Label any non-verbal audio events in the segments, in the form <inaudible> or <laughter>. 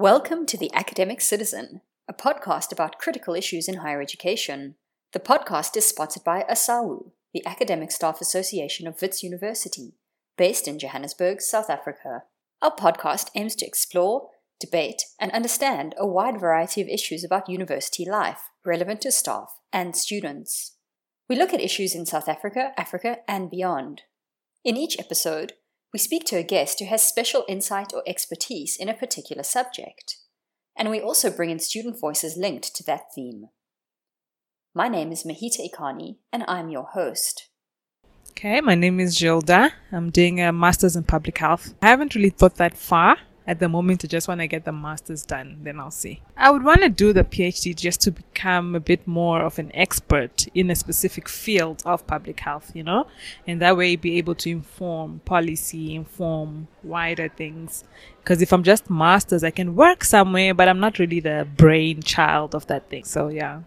Welcome to The Academic Citizen, a podcast about critical issues in higher education. The podcast is sponsored by ASAWU, the Academic Staff Association of Wits University, based in Johannesburg, South Africa. Our podcast aims to explore, debate, and understand a wide variety of issues about university life relevant to staff and students. We look at issues in South Africa, Africa, and beyond. In each episode, we speak to a guest who has special insight or expertise in a particular subject, and we also bring in student voices linked to that theme. My name is Mahita Ikani, and I'm your host. Okay, my name is Gilda. I'm doing a master's in public health. I haven't really thought that far at the moment. I just want to get the master's done, then I'll see. I would want to do the PhD just to become a bit more of an expert in a specific field of public health, you know, and that way be able to inform policy, inform wider things. Because if I'm just masters, I can work somewhere, but I'm not really the brainchild of that thing. So yeah.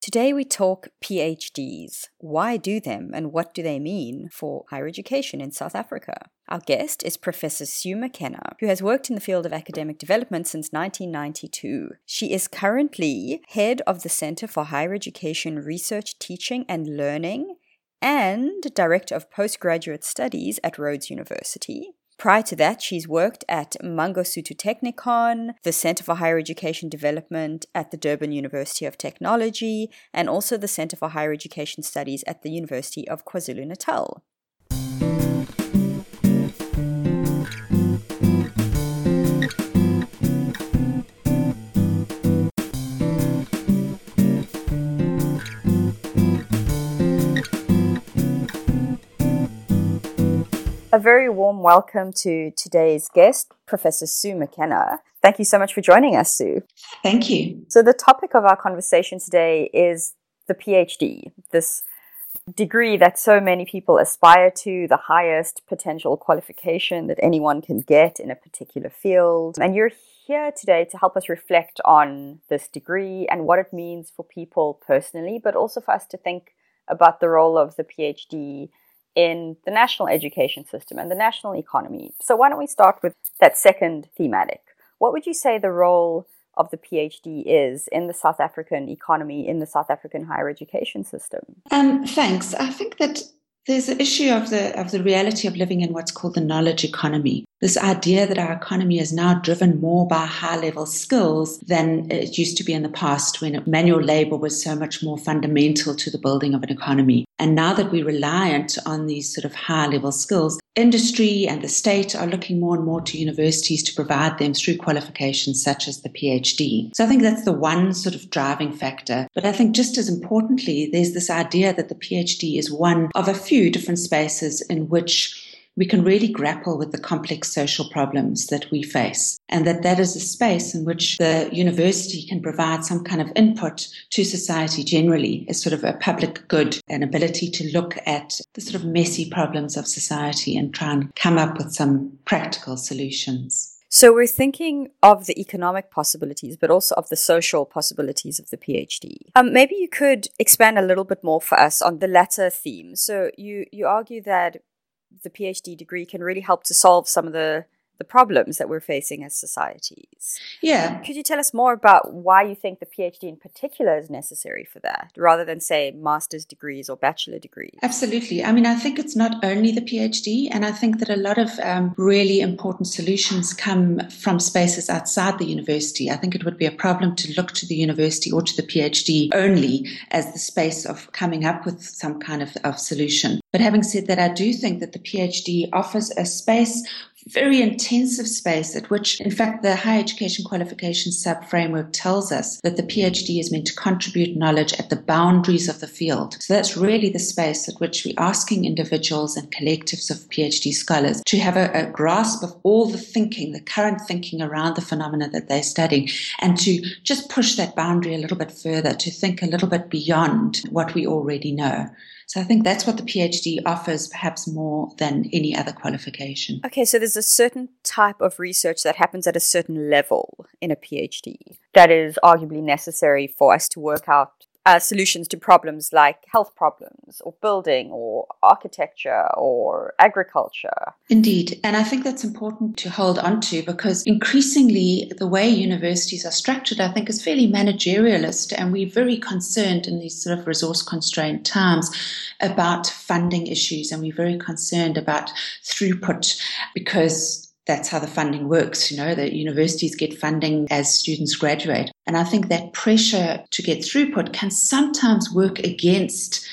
Today we talk PhDs. Why do them and what do they mean for higher education in South Africa? Our guest is Professor Sioux McKenna, who has worked in the field of academic development since 1992. She is currently head of the Center for Higher Education Research, Teaching and Learning and Director of Postgraduate Studies at Rhodes University. Prior to that, she's worked at Mangosuthu Technikon, the Center for Higher Education Development at the Durban University of Technology, and also the Center for Higher Education Studies at the University of KwaZulu Natal. A very warm welcome to today's guest, Professor Sioux McKenna. Thank you so much for joining us, Sioux. Thank you. So, the topic of our conversation today is the PhD, this degree that so many people aspire to, the highest potential qualification that anyone can get in a particular field. And you're here today to help us reflect on this degree and what it means for people personally, but also for us to think about the role of the PhD in the national education system and the national economy. So, why don't we start with that second thematic? What would you say the role of the PhD is in the South African economy, in the South African higher education system? Um, thanks. I think that there's an issue of the of the reality of living in what's called the knowledge economy. This idea that our economy is now driven more by high level skills than it used to be in the past when manual labor was so much more fundamental to the building of an economy. And now that we're reliant on these sort of high level skills, industry and the state are looking more and more to universities to provide them through qualifications such as the PhD. So I think that's the one sort of driving factor. But I think just as importantly, there's this idea that the PhD is one of a few different spaces in which we can really grapple with the complex social problems that we face. And that that is a space in which the university can provide some kind of input to society generally as sort of a public good, an ability to look at the sort of messy problems of society and try and come up with some practical solutions. So we're thinking of the economic possibilities, but also of the social possibilities of the PhD. Um, maybe you could expand a little bit more for us on the latter theme. So you you argue that the PhD degree can really help to solve some of the the problems that we're facing as societies. Yeah. Could you tell us more about why you think the PhD in particular is necessary for that, rather than, say, master's degrees or bachelor degrees? Absolutely. I mean, I think it's not only the PhD, and I think that a lot of um, really important solutions come from spaces outside the university. I think it would be a problem to look to the university or to the PhD only as the space of coming up with some kind of, of solution. But having said that, I do think that the PhD offers a space very intensive space at which, in fact, the higher education qualification sub framework tells us that the PhD is meant to contribute knowledge at the boundaries of the field. So that's really the space at which we're asking individuals and collectives of PhD scholars to have a, a grasp of all the thinking, the current thinking around the phenomena that they're studying, and to just push that boundary a little bit further, to think a little bit beyond what we already know. So I think that's what the PhD offers, perhaps more than any other qualification. Okay, so there's a certain type of research that happens at a certain level in a PhD that is arguably necessary for us to work out uh, solutions to problems like health problems or building or architecture or agriculture. Indeed. And I think that's important to hold on to because increasingly the way universities are structured, I think, is fairly managerialist. And we're very concerned in these sort of resource constrained times about funding issues. And we're very concerned about throughput because that's how the funding works. You know, the universities get funding as students graduate. And I think that pressure to get throughput can sometimes work against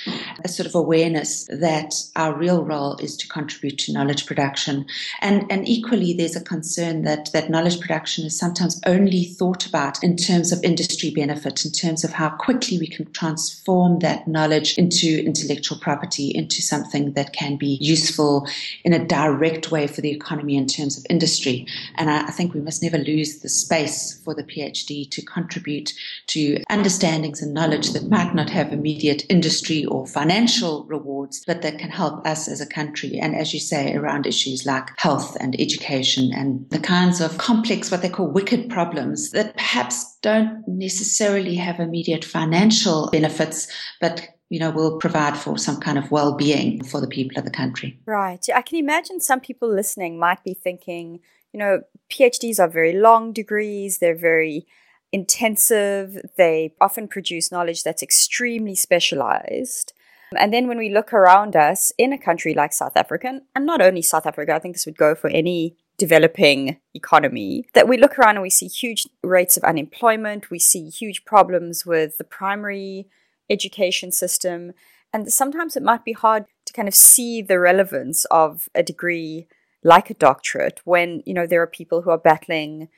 a sort of awareness that our real role is to contribute to knowledge production. And, and equally, there's a concern that, that knowledge production is sometimes only thought about in terms of industry benefit, in terms of how quickly we can transform that knowledge into intellectual property, into something that can be useful in a direct way for the economy in terms of industry. And I, I think we must never lose the space for the PhD to contribute contribute to understandings and knowledge that might not have immediate industry or financial rewards, but that can help us as a country. And as you say, around issues like health and education and the kinds of complex, what they call wicked problems that perhaps don't necessarily have immediate financial benefits, but you know, will provide for some kind of well-being for the people of the country. Right. I can imagine some people listening might be thinking, you know, PhDs are very long degrees, they're very intensive. They often produce knowledge that's extremely specialized. And then when we look around us in a country like South Africa, and not only South Africa, I think this would go for any developing economy, that we look around and we see huge rates of unemployment, we see huge problems with the primary education system. And sometimes it might be hard to kind of see the relevance of a degree like a doctorate when, you know, there are people who are battling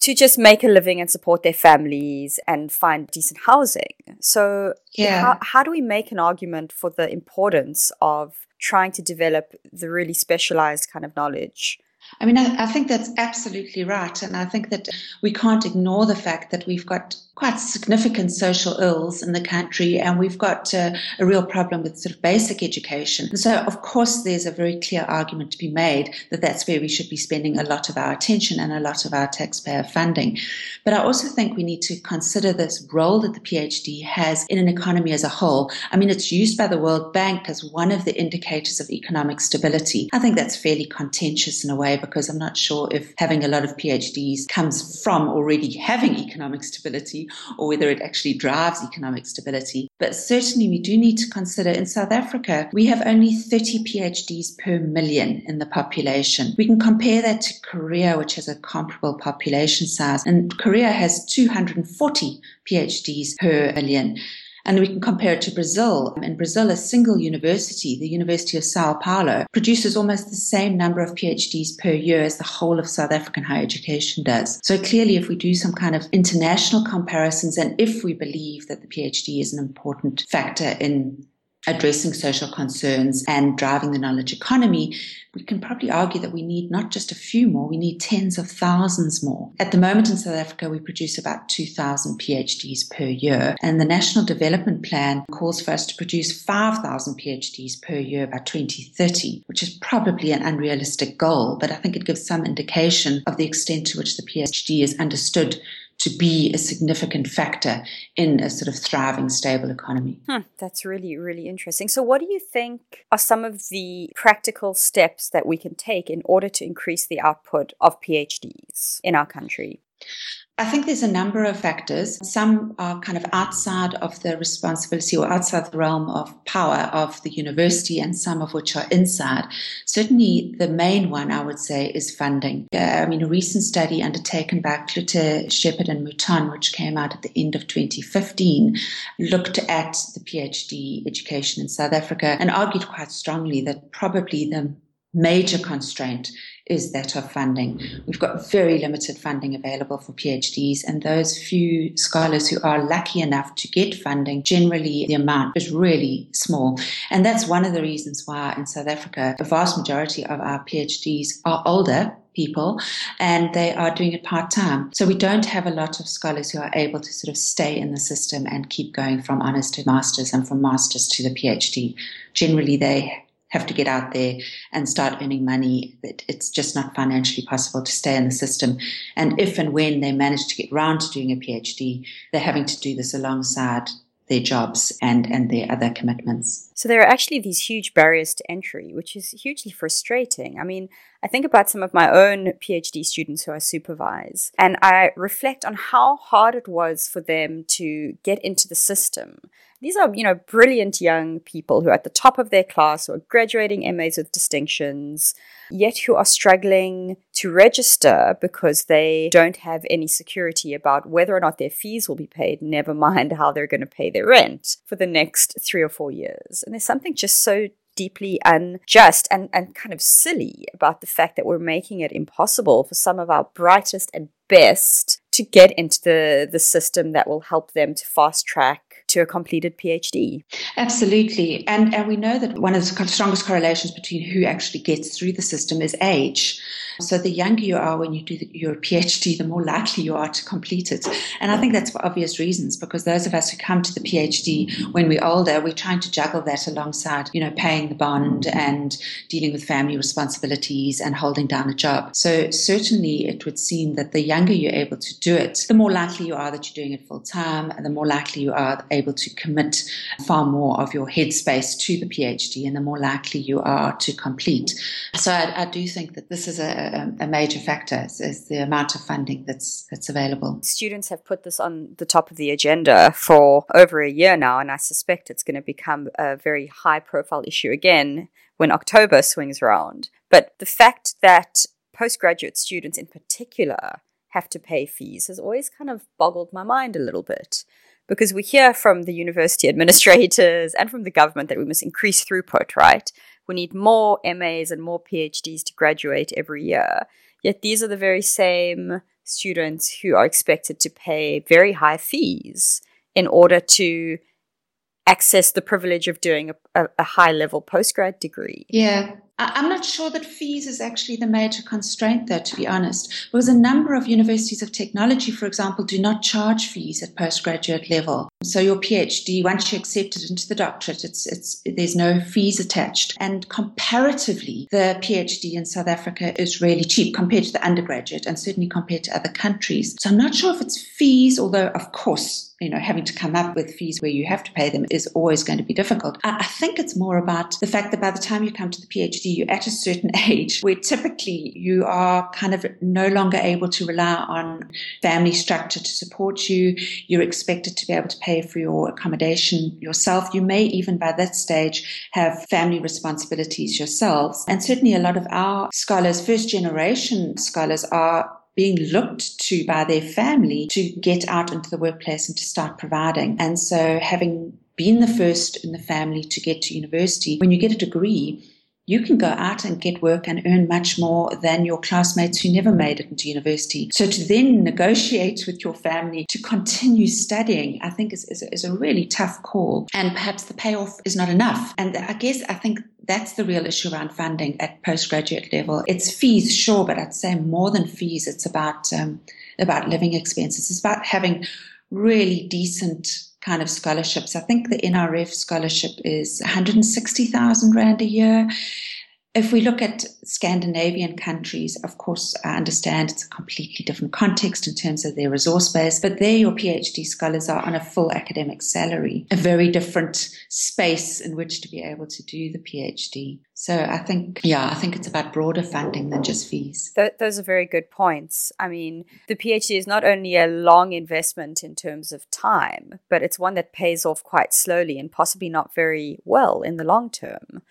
to just make a living and support their families and find decent housing. So, yeah. how, how do we make an argument for the importance of trying to develop the really specialized kind of knowledge? I mean, I, I, think that's absolutely right. And I think that we can't ignore the fact that we've got quite significant social ills in the country, and we've got uh, a real problem with sort of basic education. And so, of course, there's a very clear argument to be made that that's where we should be spending a lot of our attention and a lot of our taxpayer funding. But I also think we need to consider this role that the PhD has in an economy as a whole. I mean, it's used by the World Bank as one of the indicators of economic stability. I think that's fairly contentious in a way because I'm not sure if having a lot of PhDs comes from already having economic stability or whether it actually drives economic stability. But certainly we do need to consider in South Africa, we have only 30 PhDs per million in the population. We can compare that to Korea, which has a comparable population size, and Korea has 240 PhDs per million. And we can compare it to Brazil. In Brazil, a single university, the University of Sao Paulo, produces almost the same number of PhDs per year as the whole of South African higher education does. So clearly, if we do some kind of international comparisons and if we believe that the PhD is an important factor in addressing social concerns and driving the knowledge economy, we can probably argue that we need not just a few more, we need tens of thousands more. At the moment in South Africa, we produce about 2,000 PhDs per year, and the National Development Plan calls for us to produce 5,000 PhDs per year by 2030, which is probably an unrealistic goal, but I think it gives some indication of the extent to which the PhD is understood to be a significant factor in a sort of thriving, stable economy. That's really, really interesting. So, what do you think are some of the practical steps that we can take in order to increase the output of PhDs in our country? I think there's a number of factors. Some are kind of outside of the responsibility or outside the realm of power of the university, and some of which are inside. Certainly, the main one I would say is funding. Uh, I mean, a recent study undertaken by Cloete, Sheppard, and Mouton, which came out at the end of 2015, looked at the PhD education in South Africa and argued quite strongly that probably the major constraint is that of funding. We've got very limited funding available for PhDs, and those few scholars who are lucky enough to get funding, generally the amount is really small. And that's one of the reasons why in South Africa, the vast majority of our PhDs are older people and they are doing it part time. So we don't have a lot of scholars who are able to sort of stay in the system and keep going from honors to masters and from masters to the PhD. Generally, they have to get out there and start earning money. That it's just not financially possible to stay in the system. And if and when they manage to get round to doing a PhD, they're having to do this alongside their jobs and, and their other commitments. So there are actually these huge barriers to entry, which is hugely frustrating. I mean, I think about some of my own PhD students who I supervise, and I reflect on how hard it was for them to get into the system. These are, you know, brilliant young people who are at the top of their class, who are graduating MAs with distinctions, yet who are struggling to register because they don't have any security about whether or not their fees will be paid, never <laughs> mind how they're going to pay their rent for the next three or four years. And there's something just so deeply unjust and, and kind of silly about the fact that we're making it impossible for some of our brightest and best to get into the, the system that will help them to fast track to a completed PhD. Absolutely. And, and we know that one of the strongest correlations between who actually gets through the system is age. So the younger you are when you do the, your PhD, the more likely you are to complete it. And I think that's for obvious reasons because those of us who come to the PhD when we're older, we're trying to juggle that alongside, you know, paying the bond and dealing with family responsibilities and holding down a job. So certainly it would seem that the younger you're able to do it, the more likely you are that you're doing it full time and the more likely you are able to commit far more of your headspace to the PhD and the more likely you are to complete. So I, I do think that this is a, a, major factor is, is, the amount of funding that's that's available. Students have put this on the top of the agenda for over a year now, and I suspect it's going to become a very high profile issue again when October swings around. But the fact that postgraduate students in particular have to pay fees has always kind of boggled my mind a little bit because we hear from the university administrators and from the government that we must increase throughput, right? We need more MAs and more PhDs to graduate every year. Yet these are the very same students who are expected to pay very high fees in order to access the privilege of doing a, a, a high level postgrad degree. Yeah, I'm not sure that fees is actually the major constraint, there, to be honest, because a number of universities of technology, for example, do not charge fees at postgraduate level. So your PhD, once you accept it into the doctorate, it's, it's, there's no fees attached. And comparatively, the PhD in South Africa is really cheap compared to the undergraduate and certainly compared to other countries. So I'm not sure if it's fees, although, of course, you know, having to come up with fees where you have to pay them is always going to be difficult. I, think it's more about the fact that by the time you come to the PhD, you're at a certain <laughs> age where typically you are kind of no longer able to rely on family structure to support you. You're expected to be able to pay for your accommodation yourself. You may even by that stage have family responsibilities yourselves. And certainly a lot of our scholars, first generation scholars are being looked to by their family to get out into the workplace and to start providing. And so having been the first in the family to get to university, when you get a degree, you can go out and get work and earn much more than your classmates who never made it into university. So to then negotiate with your family to continue studying, I think is, is, is a really tough call. And perhaps the payoff is not enough. And I guess I think that's the real issue around funding at postgraduate level. It's fees, sure, but I'd say more than fees. It's about um, about living expenses. It's about having really decent kind of scholarships. I think the NRF scholarship is 160,000 rand a year. If we look at Scandinavian countries, of course, I understand it's a completely different context in terms of their resource base, but there your PhD scholars are on a full academic salary, a very different space in which to be able to do the PhD. So I think, yeah, I think it's about broader funding than just fees. Th- those are very good points. I mean, the PhD is not only a long investment in terms of time, but it's one that pays off quite slowly and possibly not very well in the long term.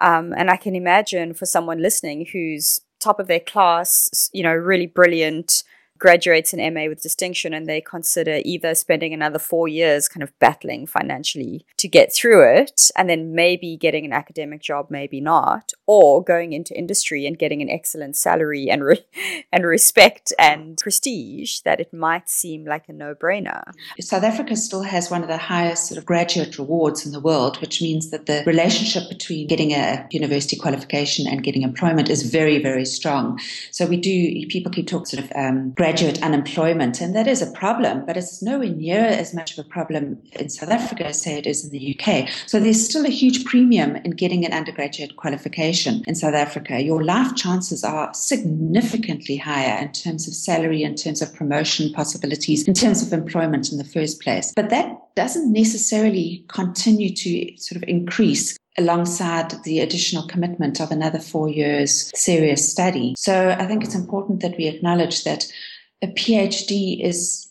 Um, and I can imagine for someone listening who's top of their class, you know, really brilliant, graduates in MA with distinction and they consider either spending another four years kind of battling financially to get through it and then maybe getting an academic job, maybe not, or going into industry and getting an excellent salary and re- <laughs> and respect and prestige that it might seem like a no-brainer. South Africa still has one of the highest sort of graduate rewards in the world, which means that the relationship between getting a university qualification and getting employment is very, very strong. So we do, people keep talking sort of um, graduate unemployment. And that is a problem, but it's nowhere near as much of a problem in South Africa as, say, it is in the UK. So there's still a huge premium in getting an undergraduate qualification in South Africa. Your life chances are significantly higher in terms of salary, in terms of promotion possibilities, in terms of employment in the first place. But that doesn't necessarily continue to sort of increase alongside the additional commitment of another four years serious study. So I think it's important that we acknowledge that a PhD is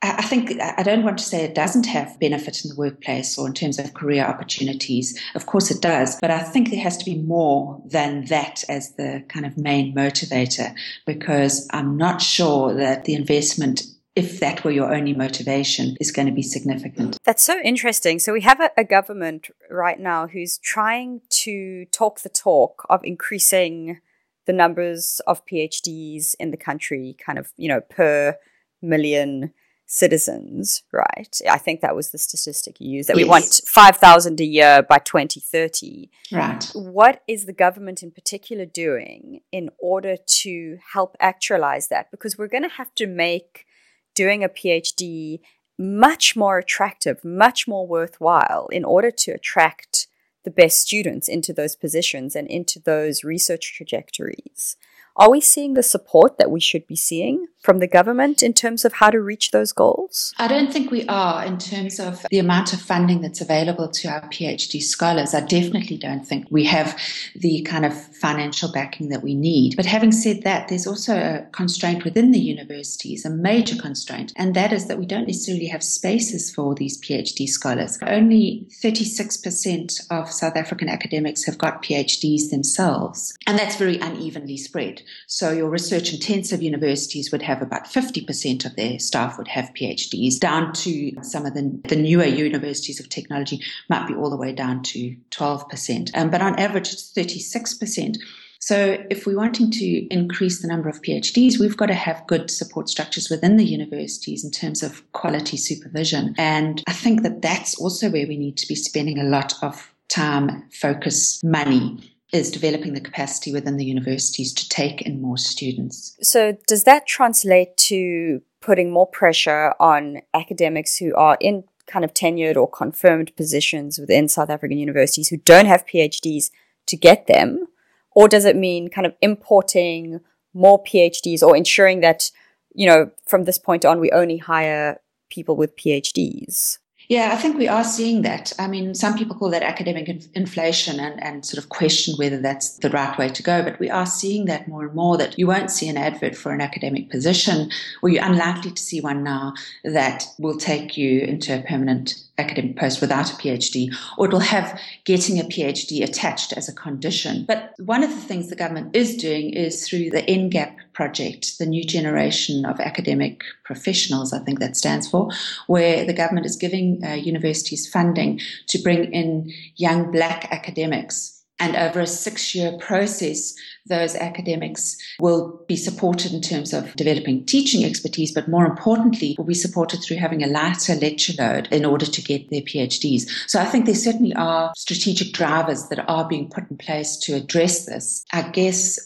I think I don't want to say it doesn't have benefit in the workplace or in terms of career opportunities. Of course it does, but I think there has to be more than that as the kind of main motivator because I'm not sure that the investment if that were your only motivation, is going to be significant. That's so interesting. So we have a, a, government right now who's trying to talk the talk of increasing the numbers of PhDs in the country, kind of, you know, per million citizens, right? I think that was the statistic you used that yes. we want 5,000 a year by 2030. Right. What is the government in particular doing in order to help actualize that? Because we're going to have to make doing a PhD much more attractive, much more worthwhile in order to attract the best students into those positions and into those research trajectories. Are we seeing the support that we should be seeing from the government in terms of how to reach those goals? I don't think we are in terms of the amount of funding that's available to our PhD scholars. I definitely don't think we have the kind of financial backing that we need. But having said that, there's also a constraint within the universities, a major constraint, and that is that we don't necessarily have spaces for these PhD scholars. Only 36% of South African academics have got PhDs themselves, and that's very unevenly spread. So your research intensive universities would have about 50% of their staff would have PhDs, down to some of the, the newer universities of technology might be all the way down to 12%. Um, but on average, it's 36%. So, if we're wanting to increase the number of PhDs, we've got to have good support structures within the universities in terms of quality supervision. And I think that that's also where we need to be spending a lot of time, focus, money is developing the capacity within the universities to take in more students. So, does that translate to putting more pressure on academics who are in kind of tenured or confirmed positions within South African universities who don't have PhDs to get them? Or does it mean kind of importing more PhDs or ensuring that, you know, from this point on, we only hire people with PhDs? Yeah, I think we are seeing that. I mean, some people call that academic inflation and, and sort of question whether that's the right way to go, but we are seeing that more and more that you won't see an advert for an academic position, or you're unlikely to see one now that will take you into a permanent academic post without a PhD, or it will have getting a PhD attached as a condition. But one of the things the government is doing is through the NGAP project, the new generation of academic professionals, I think that stands for, where the government is giving uh, universities funding to bring in young black academics and over a six year process, those academics will be supported in terms of developing teaching expertise, but more importantly, will be supported through having a lighter lecture load in order to get their PhDs. So I think there certainly are strategic drivers that are being put in place to address this. I guess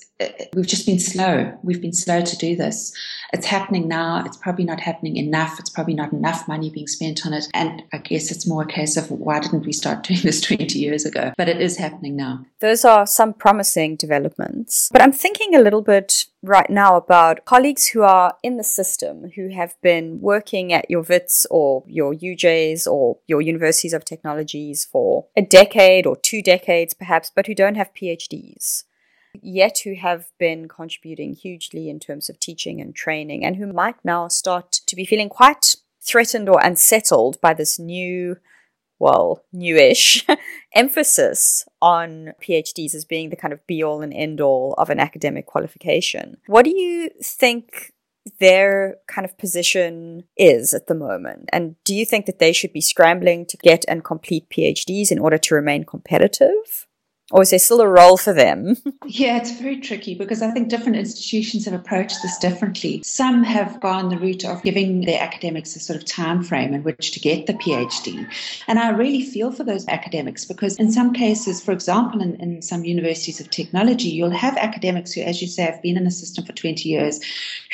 we've just been slow. We've been slow to do this. It's happening now. It's probably not happening enough. It's probably not enough money being spent on it. And I guess it's more a case of why didn't we start <laughs> doing this 20 years ago? But it is happening now. Those are some promising developments. But I'm thinking a little bit right now about colleagues who are in the system who have been working at your Wits or your UJs or your universities of technologies for a decade or two decades perhaps, but who don't have PhDs yet who have been contributing hugely in terms of teaching and training, and who might now start to be feeling quite threatened or unsettled by this new, well, newish <laughs> emphasis on PhDs as being the kind of be all and end all of an academic qualification. What do you think their kind of position is at the moment? And do you think that they should be scrambling to get and complete PhDs in order to remain competitive? Or is there still a role for them? <laughs> yeah, it's very tricky because I think different institutions have approached this differently. Some have gone the route of giving their academics a sort of time frame in which to get the PhD. And I really feel for those academics because in some cases, for example, in, in some universities of technology, you'll have academics who, as you say, have been in the system for 20 years,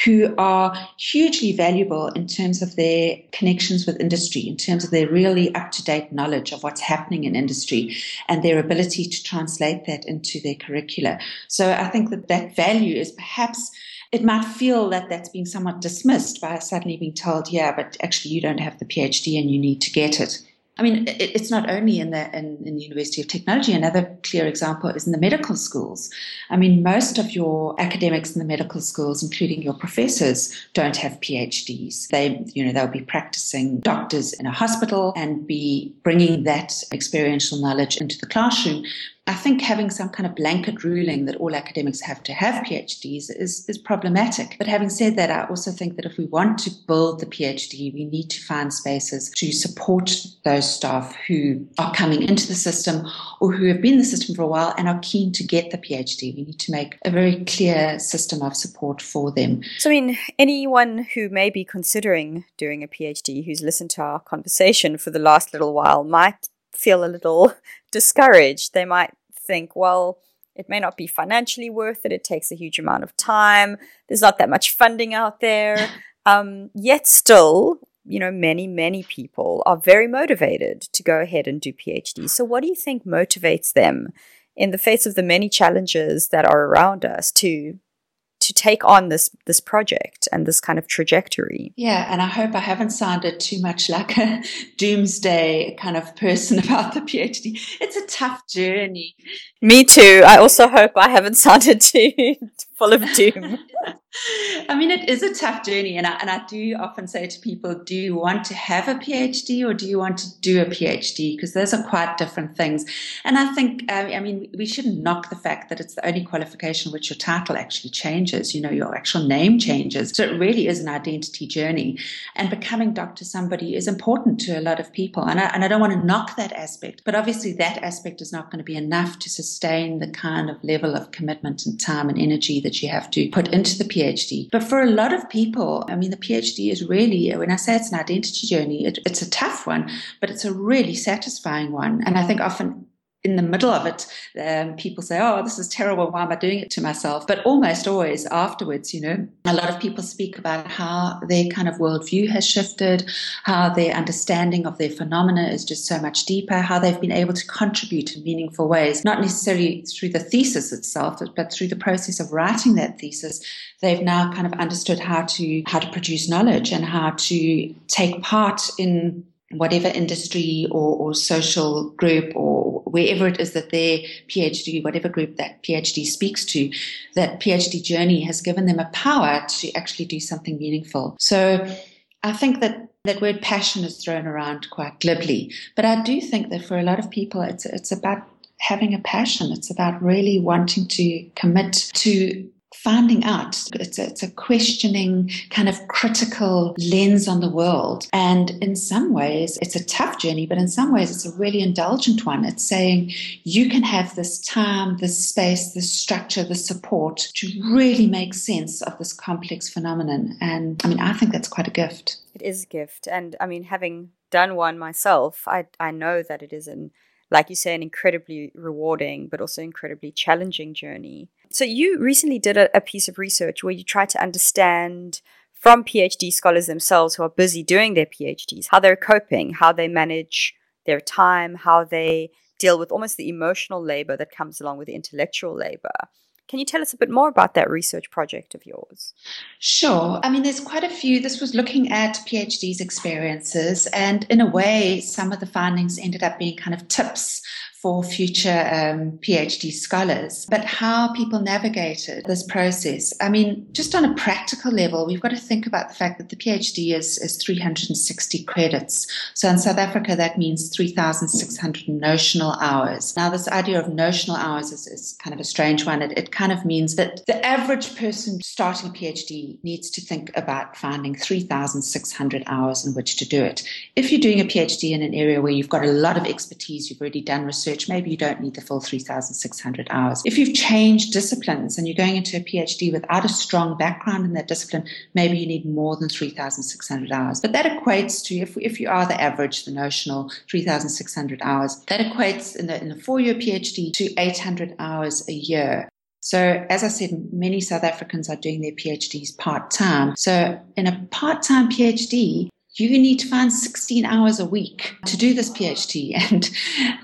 who are hugely valuable in terms of their connections with industry, in terms of their really up-to-date knowledge of what's happening in industry and their ability to try translate that into their curricula. So I think that that value is perhaps it might feel that that's being somewhat dismissed by suddenly being told, yeah, but actually you don't have the PhD and you need to get it. I mean, it, it's not only in the in, in, the University of Technology. Another clear example is in the medical schools. I mean, most of your academics in the medical schools, including your professors, don't have PhDs. They, you know, they'll be practicing doctors in a hospital and be bringing that experiential knowledge into the classroom. I think having some kind of blanket ruling that all academics have to have PhDs is, is problematic. But having said that, I also think that if we want to build the PhD, we need to find spaces to support those staff who are coming into the system or who have been in the system for a while and are keen to get the PhD. We need to make a very clear system of support for them. So, I mean, anyone who may be considering doing a PhD who's listened to our conversation for the last little while might feel a little discouraged. They might think, well, it may not be financially worth it. It takes a huge amount of time. There's not that much funding out there. <laughs> Um, yet still, you know, many, many people are very motivated to go ahead and do PhDs. So what do you think motivates them in the face of the many challenges that are around us to to take on this this project and this kind of trajectory. Yeah, and I hope I haven't sounded too much like a doomsday kind of person <laughs> about the PhD. It's a tough journey. Me too. I also hope I haven't sounded too full of doom. <laughs> I mean, it is a tough journey. And I, and I do often say to people, do you want to have a PhD or do you want to do a PhD? Because those are quite different things. And I think, uh, I mean, we shouldn't knock the fact that it's the only qualification which your title actually changes. You know, your actual name changes. So it really is an identity journey. And becoming Dr. Somebody is important to a lot of people. And I, and I don't want to knock that aspect. But obviously, that aspect is not going to be enough to sustain the kind of level of commitment and time and energy that you have to put into the PhD PhD. But for a lot of people, I mean, the PhD is really, when I say it's an identity journey, it, it's a tough one, but it's a really satisfying one. And I think often in the middle of it, um, people say, Oh, this is terrible. Why am I doing it to myself? But almost always afterwards, you know, a lot of people speak about how their kind of worldview has shifted, how their understanding of their phenomena is just so much deeper, how they've been able to contribute in meaningful ways, not necessarily through the thesis itself, but through the process of writing that thesis. They've now kind of understood how to, how to produce knowledge and how to take part in whatever industry or, or, social group or wherever it is that their PhD, whatever group that PhD speaks to, that PhD journey has given them a power to actually do something meaningful. So I think that that word passion is thrown around quite glibly, but I do think that for a lot of people, it's it's about having a passion. It's about really wanting to commit to finding out. It's a, it's a questioning, kind of critical lens on the world. And in some ways, it's a tough journey, but in some ways, it's a really indulgent one. It's saying you can have this time, this space, this structure, this support to really make sense of this complex phenomenon. And I mean, I think that's quite a gift. It is a gift. And I mean, having done one myself, I, I know that it is an like you say, an incredibly rewarding but also incredibly challenging journey. So, you recently did a, a, piece of research where you tried to understand from PhD scholars themselves who are busy doing their PhDs how they're coping, how they manage their time, how they deal with almost the emotional labor that comes along with the intellectual labor. Can you tell us a bit more about that research project of yours? Sure. I mean, there's quite a few. This was looking at PhD's experiences, and in a way, some of the findings ended up being kind of tips for future um, PhD scholars, but how people navigated this process. I mean, just on a practical level, we've got to think about the fact that the PhD is, is 360 credits. So in South Africa, that means 3,600 notional hours. Now, this idea of notional hours is, is kind of a strange one. It, it kind of means that the average person starting a PhD needs to think about finding 3,600 hours in which to do it. If you're doing a PhD in an area where you've got a lot of expertise, you've already done research, research, maybe you don't need the full 3,600 hours. If you've changed disciplines and you're going into a PhD without a strong background in that discipline, maybe you need more than 3,600 hours. But that equates to, if, if you are the average, the notional 3,600 hours, that equates in, the, in a four year PhD to 800 hours a year. So, as I said, many South Africans are doing their PhDs part time. So, in a part time PhD, you need to find 16 hours a week to do this PhD. <laughs> And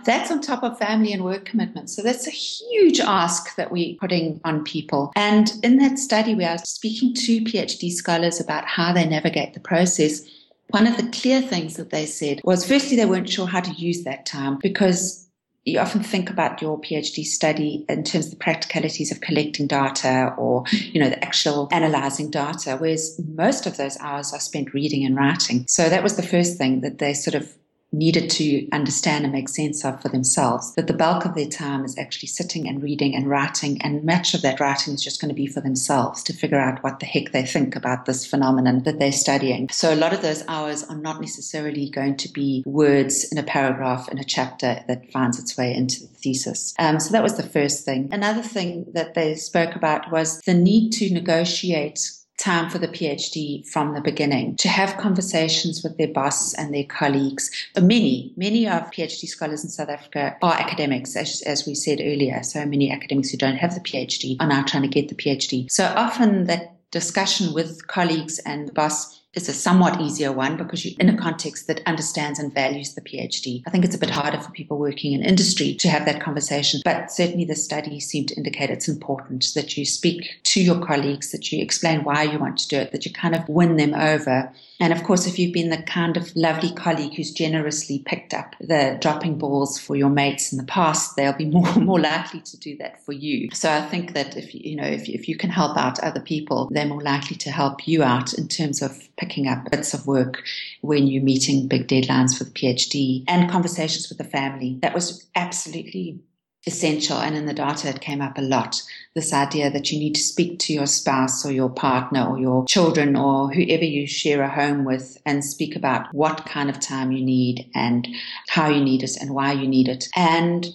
that's on top of family and work commitments. So that's a huge ask that we're putting on people. And in that study, we are speaking to PhD scholars about how they navigate the process. One of the clear things that they said was firstly, they weren't sure how to use that time because you often think about your PhD study in terms of the practicalities of collecting data or, you know, the actual analyzing data, whereas most of those hours are spent reading and writing. So that was the first thing that they sort of needed to understand and make sense of for themselves. That the bulk of their time is actually sitting and reading and writing, and much of that writing is just going to be for themselves to figure out what the heck they think about this phenomenon that they're studying. So a lot of those hours are not necessarily going to be words in a paragraph in a chapter that finds its way into the thesis. Um, so that was the first thing. Another thing that they spoke about was the need to negotiate time for the PhD from the beginning, to have conversations with their boss and their colleagues. Uh, many, many of PhD scholars in South Africa are academics, as, as we said earlier. So many academics who don't have the PhD are now trying to get the PhD. So often that discussion with colleagues and the boss is a somewhat easier one because you're in a context that understands and values the PhD. I think it's a bit harder for people working in industry to have that conversation, but certainly the study seemed to indicate it's important that you speak to your colleagues, that you explain why you want to do it, that you kind of win them over and of course, if you've been the kind of lovely colleague who's generously picked up the dropping balls for your mates in the past, they'll be <laughs> more more likely to do that for you. So I think that if you know if if you can help out other people, they're more likely to help you out in terms of picking up bits of work when you're meeting big deadlines for the PhD and conversations with the family. That was absolutely essential. And in the data, it came up a lot. This idea that you need to speak to your spouse or your partner or your children or whoever you share a home with and speak about what kind of time you need and how you need it and why you need it. And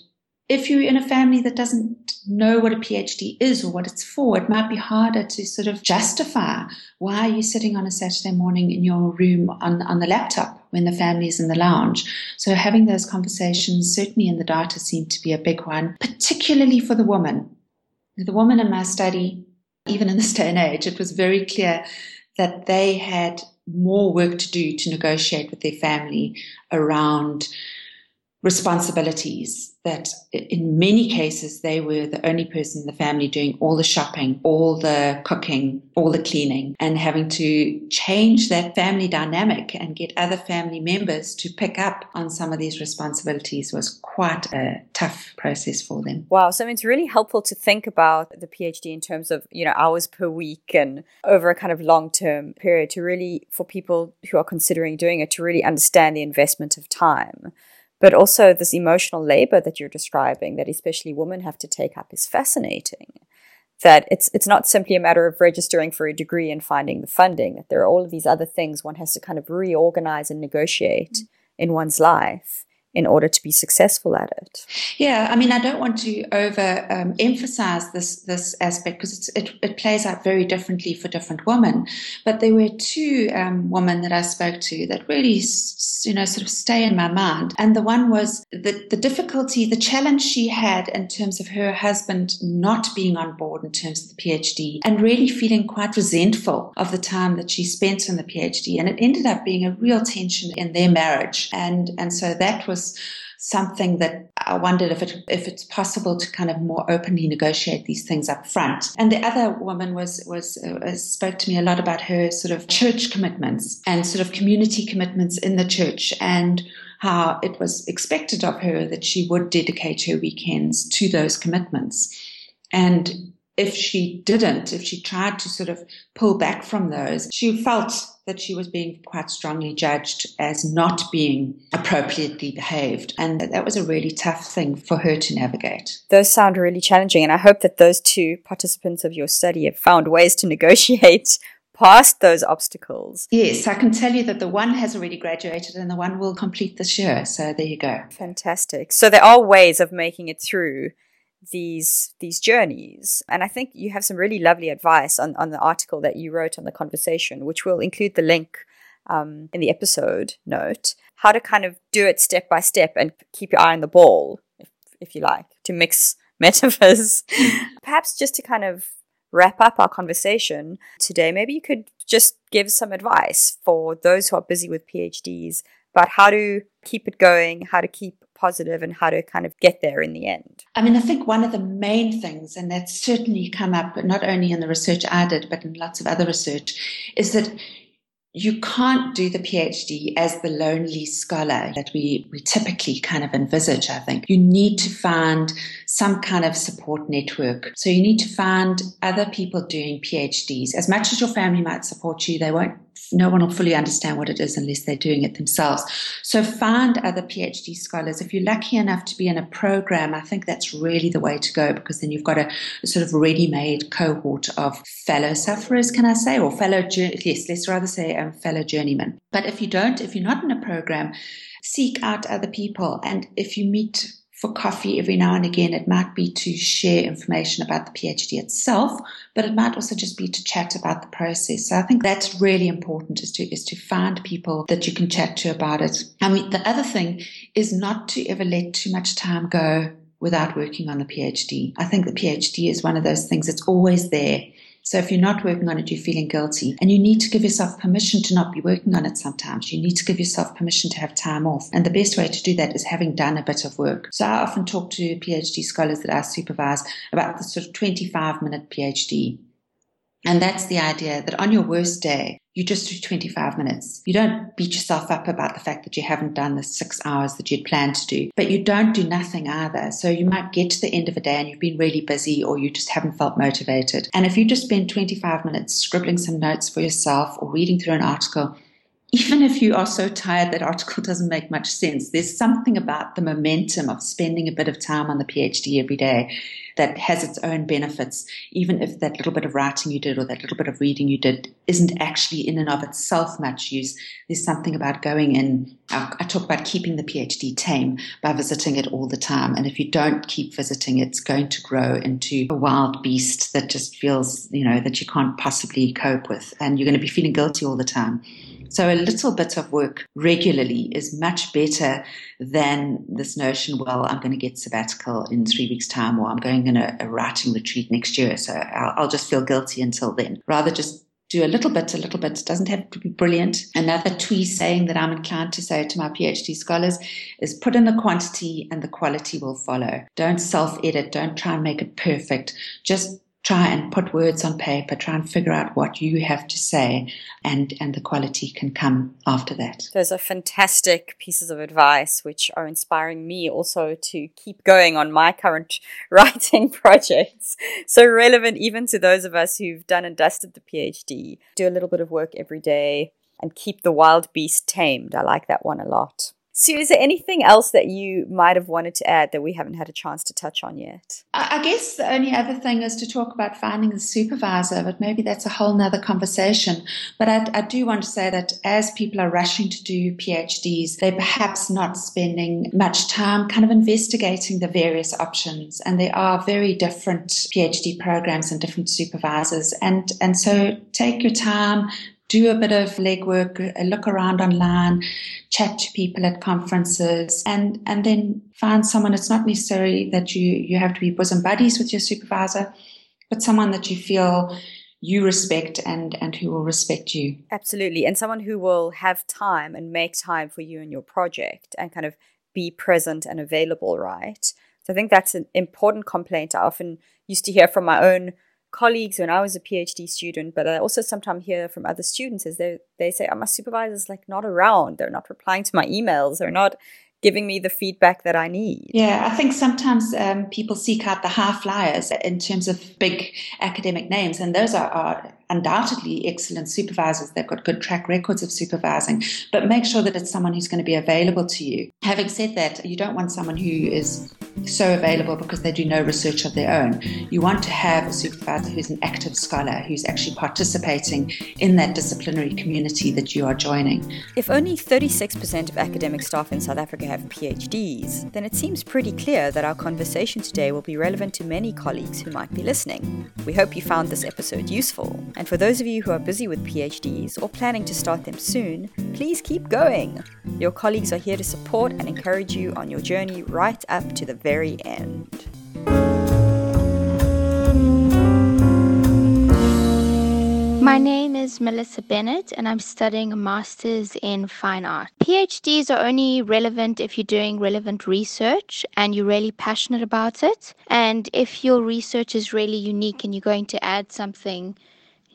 if you're in a family that doesn't know what a PhD is or what it's for, it might be harder to sort of justify why are you sitting on a Saturday morning in your room on, on the laptop when the family is in the lounge. So having those conversations, certainly in the data, seemed to be a big one, particularly for the woman. The woman in my study, even in this day and age, it was very clear that they had more work to do to negotiate with their family around responsibilities that in many cases they were the only person in the family doing all the shopping, all the cooking, all the cleaning, and having to change that family dynamic and get other family members to pick up on some of these responsibilities was quite a tough process for them. Wow, so it's really helpful to think about the PhD in terms of, you know, hours per week and over a kind of long-term period to really for people who are considering doing it to really understand the investment of time but also, this emotional labor that you're describing, that especially women have to take up, is fascinating. That it's it's not simply a matter of registering for a degree and finding the funding. That there are all of these other things one has to kind of reorganize and negotiate mm-hmm. in one's life in order to be successful at it. Yeah, I mean, I don't want to over um, this this aspect because it, it plays out very differently for different women. But there were two um, women that I spoke to that really, you know, sort of stay in my mind. And the one was the the difficulty, the challenge she had in terms of her husband not being on board in terms of the PhD, and really feeling quite resentful of the time that she spent on the PhD. And it ended up being a real tension in their marriage. And and so that was was something that I wondered if it if it's possible to kind of more openly negotiate these things up front. And the other woman was was uh, spoke to me a lot about her sort of church commitments and sort of community commitments in the church and how it was expected of her that she would dedicate her weekends to those commitments. And if she didn't, if she tried to sort of pull back from those, she felt that she was being quite strongly judged as not being appropriately behaved. And that was a really tough thing for her to navigate. Those sound really challenging. And I hope that those two participants of your study have found ways to negotiate <laughs> past those obstacles. Yes, I can tell you that the one has already graduated and the one will complete this year. So there you go. Fantastic. So there are ways of making it through these these journeys. And I think you have some really lovely advice on, on the article that you wrote on the conversation, which we'll include the link um, in the episode note. How to kind of do it step by step and keep your eye on the ball, if, if you like, to mix <laughs> metaphors. Perhaps just to kind of wrap up our conversation today, maybe you could just give some advice for those who are busy with PhDs about how to keep it going, how to keep positive, and how to kind of get there in the end? I mean, I think one of the main things, and that's certainly come up not only in the research I did, but in lots of other research, is that you can't do the PhD as the lonely scholar that we, we typically kind of envisage, I think. You need to find some kind of support network. So you need to find other people doing PhDs. As much as your family might support you, they won't no one will fully understand what it is unless they're doing it themselves. So find other PhD scholars. If you're lucky enough to be in a program, I think that's really the way to go because then you've got a, a sort of ready-made cohort of fellow sufferers, can I say, or fellow, yes, let's rather say um, fellow journeymen. But if you don't, if you're not in a program, seek out other people. And if you meet for coffee every now and again. It might be to share information about the PhD itself, but it might also just be to chat about the process. So I think that's really important is to is to find people that you can chat to about it. I mean, the other thing is not to ever let too much time go without working on the PhD. I think the PhD is one of those things that's always there. So if you're not working on it, you're feeling guilty. And you need to give yourself permission to not be working on it sometimes. You need to give yourself permission to have time off. And the best way to do that is having done a bit of work. So I often talk to PhD scholars that I supervise about the sort of 25 minute PhD. And that's the idea that on your worst day, you just do 25 minutes. You don't beat yourself up about the fact that you haven't done the six hours that you'd planned to do, but you don't do nothing either. So you might get to the end of a day and you've been really busy or you just haven't felt motivated. And if you just spend 25 minutes scribbling some notes for yourself or reading through an article, even if you are so tired that article <laughs> doesn't make much sense, there's something about the momentum of spending a bit of time on the PhD every day that has its own benefits, even if that little bit of writing you did or that little bit of reading you did isn't actually in and of itself much use. There's something about going in. I talk about keeping the PhD tame by visiting it all the time. And if you don't keep visiting, it's going to grow into a wild beast that just feels, you know, that you can't possibly cope with. And you're going to be feeling guilty all the time. So a little bit of work regularly is much better than this notion, well, I'm going to get sabbatical in three weeks' time or I'm going on a, a writing retreat next year. So I'll, I'll just feel guilty until then. Rather just do a little bit, a little bit. It doesn't have to be brilliant. Another twee saying that I'm inclined to say to my PhD scholars is put in the quantity and the quality will follow. Don't self edit. Don't try and make it perfect. Just try and put words on paper, try and figure out what you have to say, and, and the quality can come after that. Those are fantastic pieces of advice, which are inspiring me also to keep going on my current <laughs> writing <laughs> projects. So relevant even to those of us who've done and dusted the PhD. Do a little bit of work every day and keep the wild beast tamed. I like that one a lot. Sioux, is there anything else that you might have wanted to add that we haven't had a chance to touch on yet? I guess the only other thing is to talk about finding a supervisor, but maybe that's a whole nother conversation. But I, I do want to say that as people are rushing to do PhDs, they're perhaps not spending much time kind of investigating the various options. And there are very different PhD programs and different supervisors. And, and so take your time, do a bit of legwork, look around online, chat to people at conferences, and and then find someone. It's not necessary that you you have to be bosom buddies with your supervisor, but someone that you feel you respect and and who will respect you. Absolutely, and someone who will have time and make time for you and your project, and kind of be present and available. Right. So I think that's an important complaint I often used to hear from my own colleagues when I was a PhD student, but I also sometimes hear from other students is they they say, "Oh, my supervisor's like not around. They're not replying to my emails. They're not giving me the feedback that I need." Yeah, I think sometimes um, people seek out the high flyers in terms of big academic names, and those are, are undoubtedly excellent supervisors. They've got good track records of supervising, but make sure that it's someone who's going to be available to you. Having said that, you don't want someone who is so available because they do no research of their own. You want to have a supervisor who's an active scholar, who's actually participating in that disciplinary community that you are joining. If only 36% of academic staff in South Africa have PhDs, then it seems pretty clear that our conversation today will be relevant to many colleagues who might be listening. We hope you found this episode useful. And for those of you who are busy with PhDs or planning to start them soon, please keep going. Your colleagues are here to support and encourage you on your journey right up to the very end. My name is Melissa Bennett and I'm studying a master's in fine art. PhDs are only relevant if you're doing relevant research and you're really passionate about it. And if your research is really unique and you're going to add something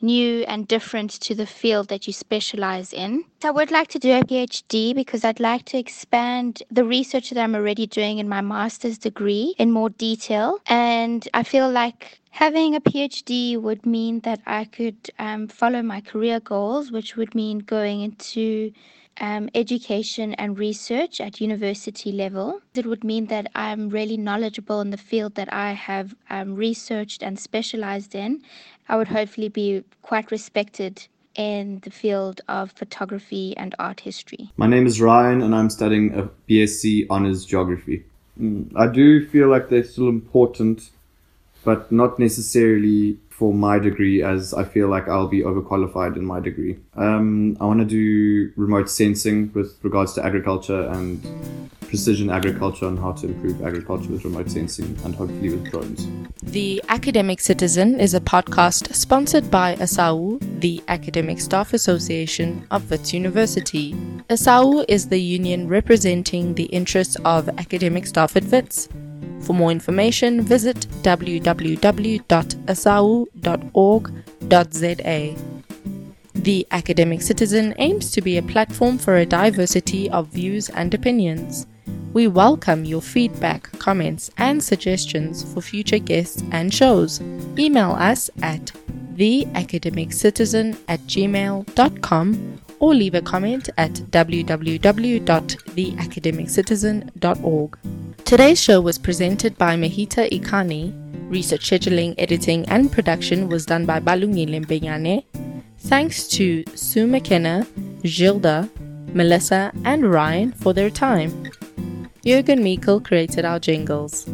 new and different to the field that you specialize in. I would like to do a PhD because I'd like to expand the research that I'm already doing in my master's degree in more detail. And I feel like having a PhD would mean that I could um, follow my career goals, which would mean going into um, education and research at university level. It would mean that I'm really knowledgeable in the field that I have um, researched and specialized in. I would hopefully be quite respected in the field of photography and art history. My name is Ryan, and I'm studying a BSc Honours Geography. Mm, I do feel like they're still important, but not necessarily for my degree as I feel like I'll be overqualified in my degree. Um, I want to do remote sensing with regards to agriculture and precision agriculture and how to improve agriculture with remote sensing and hopefully with drones. The Academic Citizen is a podcast sponsored by ASAU, the Academic Staff Association of Wits University. ASAU is the union representing the interests of academic staff at Wits. For more information, visit www.asau.org.za. The Academic Citizen aims to be a platform for a diversity of views and opinions. We welcome your feedback, comments, and suggestions for future guests and shows. Email us at theacademiccitizen at gmail.com or leave a comment at www.theacademiccitizen.org. Today's show was presented by Mahita Ikani. Research scheduling, editing, and production was done by Mbenyane. Thanks to Sioux McKenna, Gilda, Melissa, and Ryan for their time. Jürgen Mikel created our jingles.